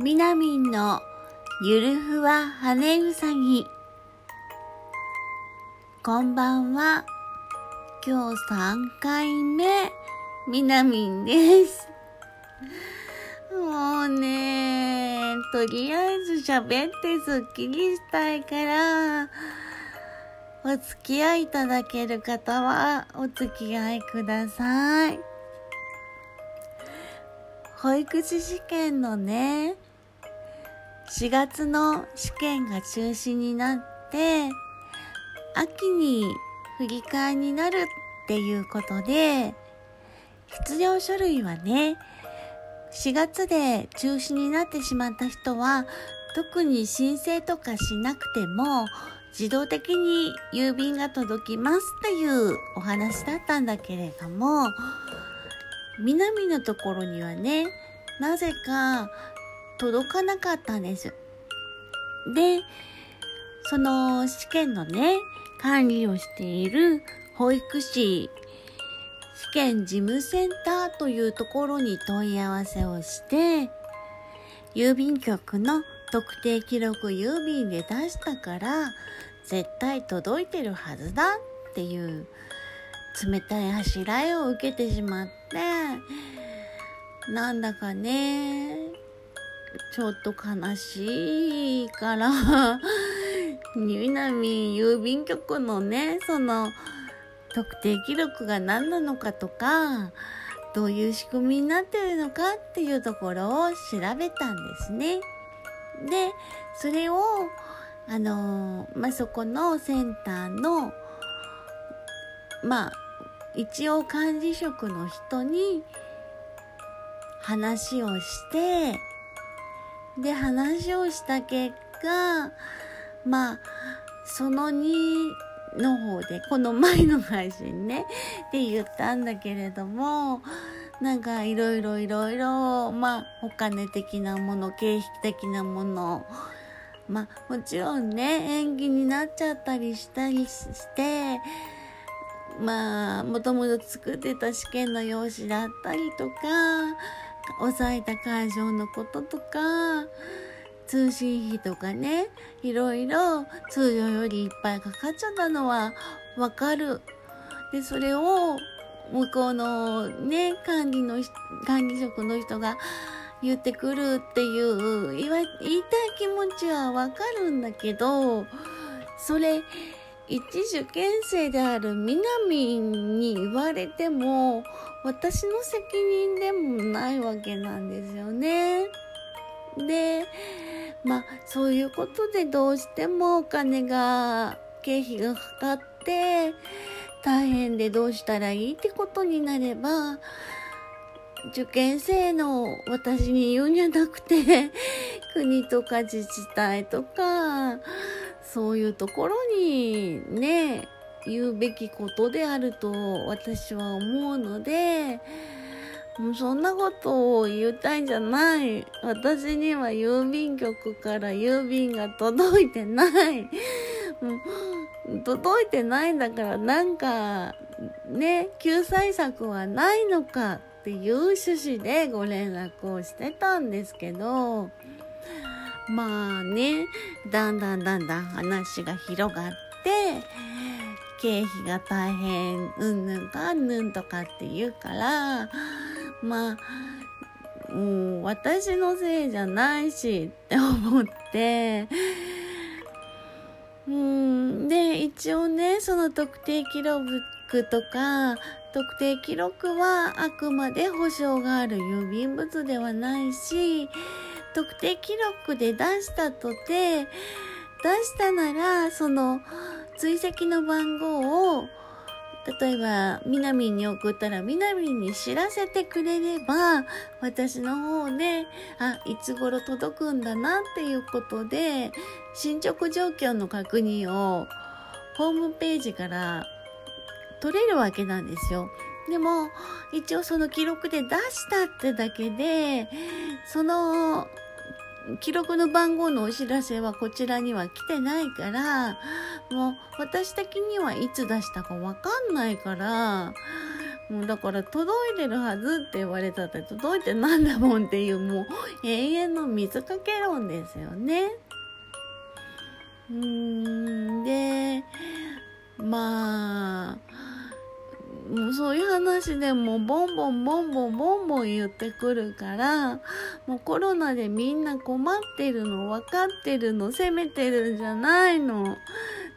みなみんのゆるふわ羽うさぎ。こんばんは。今日3回目、みなみんです。もうね、とりあえず喋ってすっきりしたいから、お付き合いいただける方はお付き合いください。保育士試験のね、4月の試験が中止になって、秋に振り替えになるっていうことで、必要書類はね、4月で中止になってしまった人は、特に申請とかしなくても、自動的に郵便が届きますっていうお話だったんだけれども、南のところにはね、なぜか届かなかったんです。で、その試験のね、管理をしている保育士試験事務センターというところに問い合わせをして、郵便局の特定記録郵便で出したから、絶対届いてるはずだっていう冷たいあしらいを受けてしまって、なんだかね、ちょっと悲しいから、みなみ郵便局のね、その、特定記録が何なのかとか、どういう仕組みになってるのかっていうところを調べたんですね。で、それを、あのまあ、そこのセンターの、まあ、一応管理職の人に話をして、で、話をした結果、まあ、その2の方で、この前の配信ね、って言ったんだけれども、なんかいろいろいろいろ、まあ、お金的なもの、経費的なもの、まあ、もちろんね、延期になっちゃったりしたりして、まあ、もともと作ってた試験の用紙だったりとか、抑えた会場のこととか、通信費とかね、いろいろ通常よりいっぱいかかっちゃったのはわかる。で、それを向こうのね、管理の、管理職の人が言ってくるっていう言わ、言いたい気持ちはわかるんだけど、それ、一受験生である南に言われても、私の責任でもないわけなんですよね。で、まあ、そういうことでどうしてもお金が、経費がかかって、大変でどうしたらいいってことになれば、受験生の私に言うんじゃなくて、国とか自治体とか、そういうところにね、言うべきことであると私は思うので、もうそんなことを言いたいんじゃない。私には郵便局から郵便が届いてない。届いてないんだからなんかね、救済策はないのかっていう趣旨でご連絡をしてたんですけど、まあね、だんだんだんだん話が広がって、経費が大変、うんぬんかんぬんとかって言うから、まあ、もう私のせいじゃないしって思って、うん、で、一応ね、その特定記録とか、特定記録はあくまで保証がある郵便物ではないし、特定記録で出したとて、出したなら、その追跡の番号を、例えば、南に送ったら、南に知らせてくれれば、私の方で、あ、いつ頃届くんだなっていうことで、進捗状況の確認を、ホームページから取れるわけなんですよ。でも、一応その記録で出したってだけで、その、記録の番号のお知らせはこちらには来てないから、もう私的にはいつ出したかわかんないから、もうだから届いてるはずって言われたって届いてなんだもんっていうもう永遠の水かけ論ですよね。うーんでまあもうそういう話でもボンボンボンボンボンボン言ってくるからもうコロナでみんな困ってるの分かってるの責めてるんじゃないの。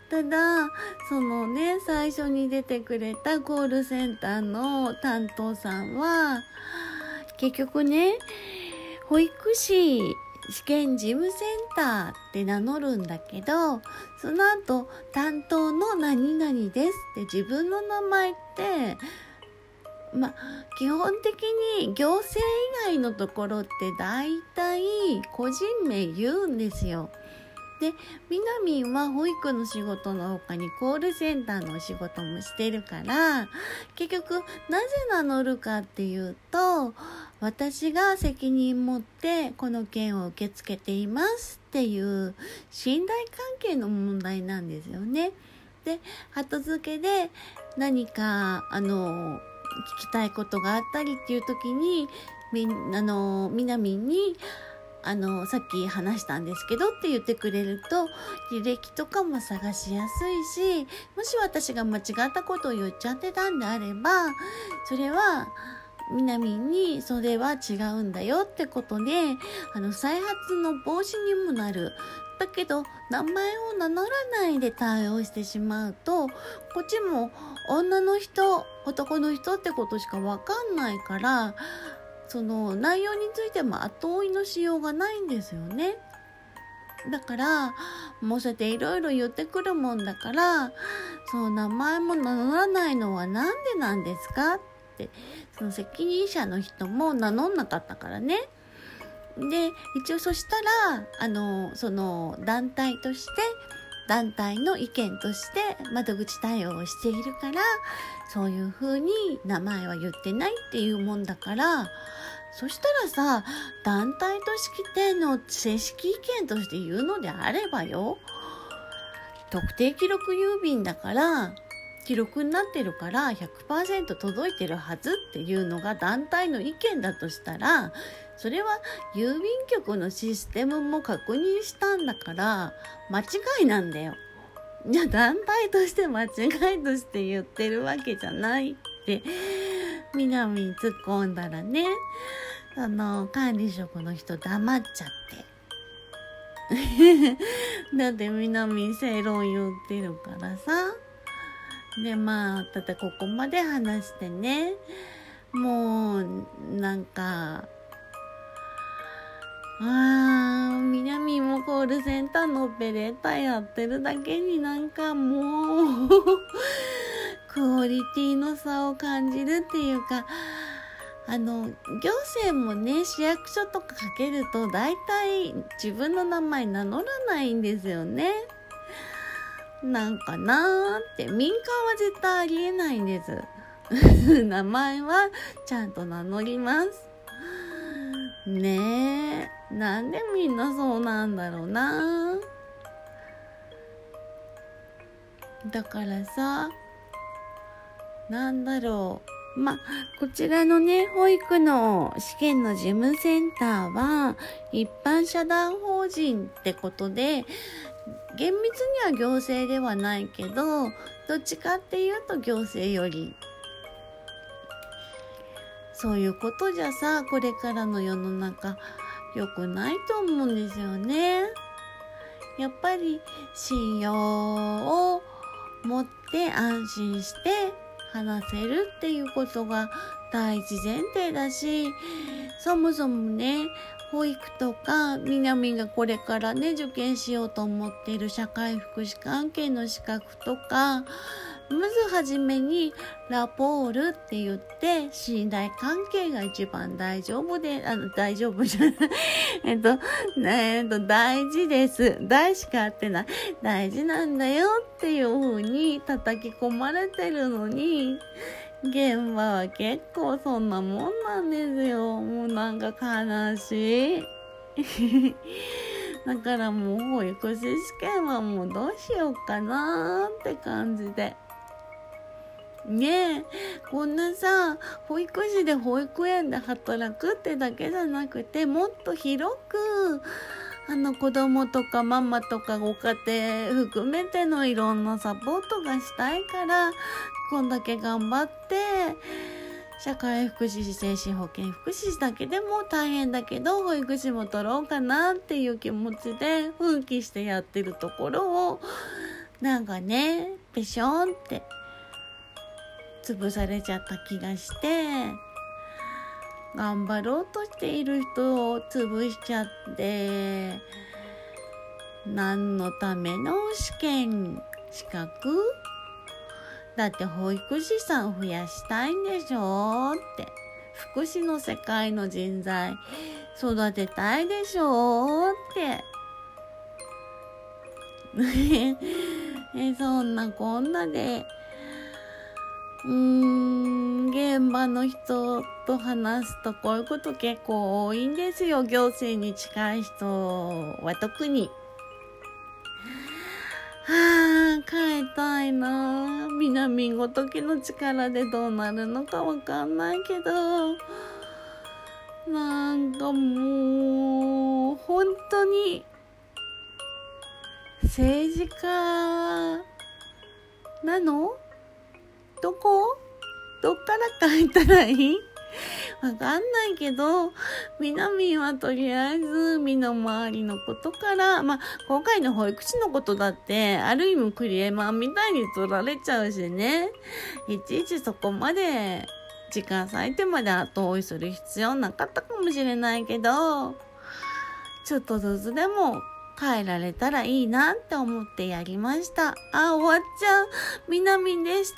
ただそのね最初に出てくれたコールセンターの担当さんは結局ね保育士試験事務センターって名乗るんだけどその後担当の何々ですって自分の名前ってま基本的に行政以外のところって大体個人名言うんですよ。でみなみんは保育の仕事の他にコールセンターのお仕事もしてるから結局なぜ名乗るかっていうと私が責任持ってこの件を受け付けていますっていう信頼関係の問題なんですよね。で後付けで何かあの聞きたいことがあったりっていう時にみあのみなみんにあのさっき話したんですけどって言ってくれると履歴とかも探しやすいしもし私が間違ったことを言っちゃってたんであればそれはみなみにそれは違うんだよってことであの再発の防止にもなる。だけど名前を名乗らないで対応してしまうとこっちも女の人男の人ってことしかわかんないからその内容についても後追いのしようがないんですよね。だからもうそうやっていろいろ言ってくるもんだからそう名前も名乗らないのは何でなんですかってその責任者の人も名乗んなかったからね。で一応そしたらあのその団体として団体の意見として窓口対応をしているからそういうふうに名前は言ってないっていうもんだからそしたらさ団体と式典の正式意見として言うのであればよ。特定記録郵便だから記録になってるから100%届いてるはずっていうのが団体の意見だとしたらそれは郵便局のシステムも確認したんだから間違いなんだよ。じゃ団体として間違いとして言ってるわけじゃないってみなみに突っ込んだらねあの管理職の人黙っちゃって だってみなみ正論言ってるからさでまあただここまで話してねもうなんかあー、南もコールセンターのオペレーターやってるだけになんかもうクオリティの差を感じるっていうか、あの、行政もね、市役所とかかけると大体自分の名前名乗らないんですよね。なんかなーって、民間は絶対ありえないんです。名前はちゃんと名乗ります。ねえ、なんでみんなそうなんだろうな。だからさ、なんだろう。ま、こちらのね、保育の試験の事務センターは、一般社団法人ってことで、厳密には行政ではないけど、どっちかっていうと行政よりそういうことじゃさこれからの世の中良くないと思うんですよね。やっぱり信用を持って安心して話せるっていうことが第一前提だしそもそもね保育とかみなみがこれからね受験しようと思っている社会福祉関係の資格とかまずはじめにラポールって言って信頼関係が一番大丈夫で、あの、大丈夫じゃない。えっと、えっと、大事です。大しかあってない。大事なんだよっていう風に叩き込まれてるのに、現場は結構そんなもんなんですよ。もうなんか悲しい。だからもう保育士試験はもうどうしようかなーって感じで。ねえ、こんなさ、保育士で保育園で働くってだけじゃなくて、もっと広く、あの子供とかママとかご家庭含めてのいろんなサポートがしたいから、こんだけ頑張って、社会福祉士、精神保健福祉士だけでも大変だけど、保育士も取ろうかなっていう気持ちで奮起してやってるところを、なんかね、ぺしょんって潰されちゃった気がして、頑張ろうとしている人を潰しちゃって、何のための試験、資格だって保育士さん増やしたいんでしょ？って。福祉の世界の人材育てたいでしょ？って。えそんなこんなでうーん現場の人と話すとこういうこと結構多いんですよ。行政に近い人は特に。はあ、帰りたいな。南ごときの力でどうなるのかわかんないけど、なんかもう、本当に、政治家なの？どこ？どっから帰ったらいい？わかんないけど、みなみんはとりあえず身の回りのことから、まあ、今回の保育士のことだって、ある意味クリエマンみたいに取られちゃうしね。いちいちそこまで、時間割いてまで後追いする必要なかったかもしれないけど、ちょっとずつでも変えられたらいいなって思ってやりました。あ、終わっちゃう。みなみんでした。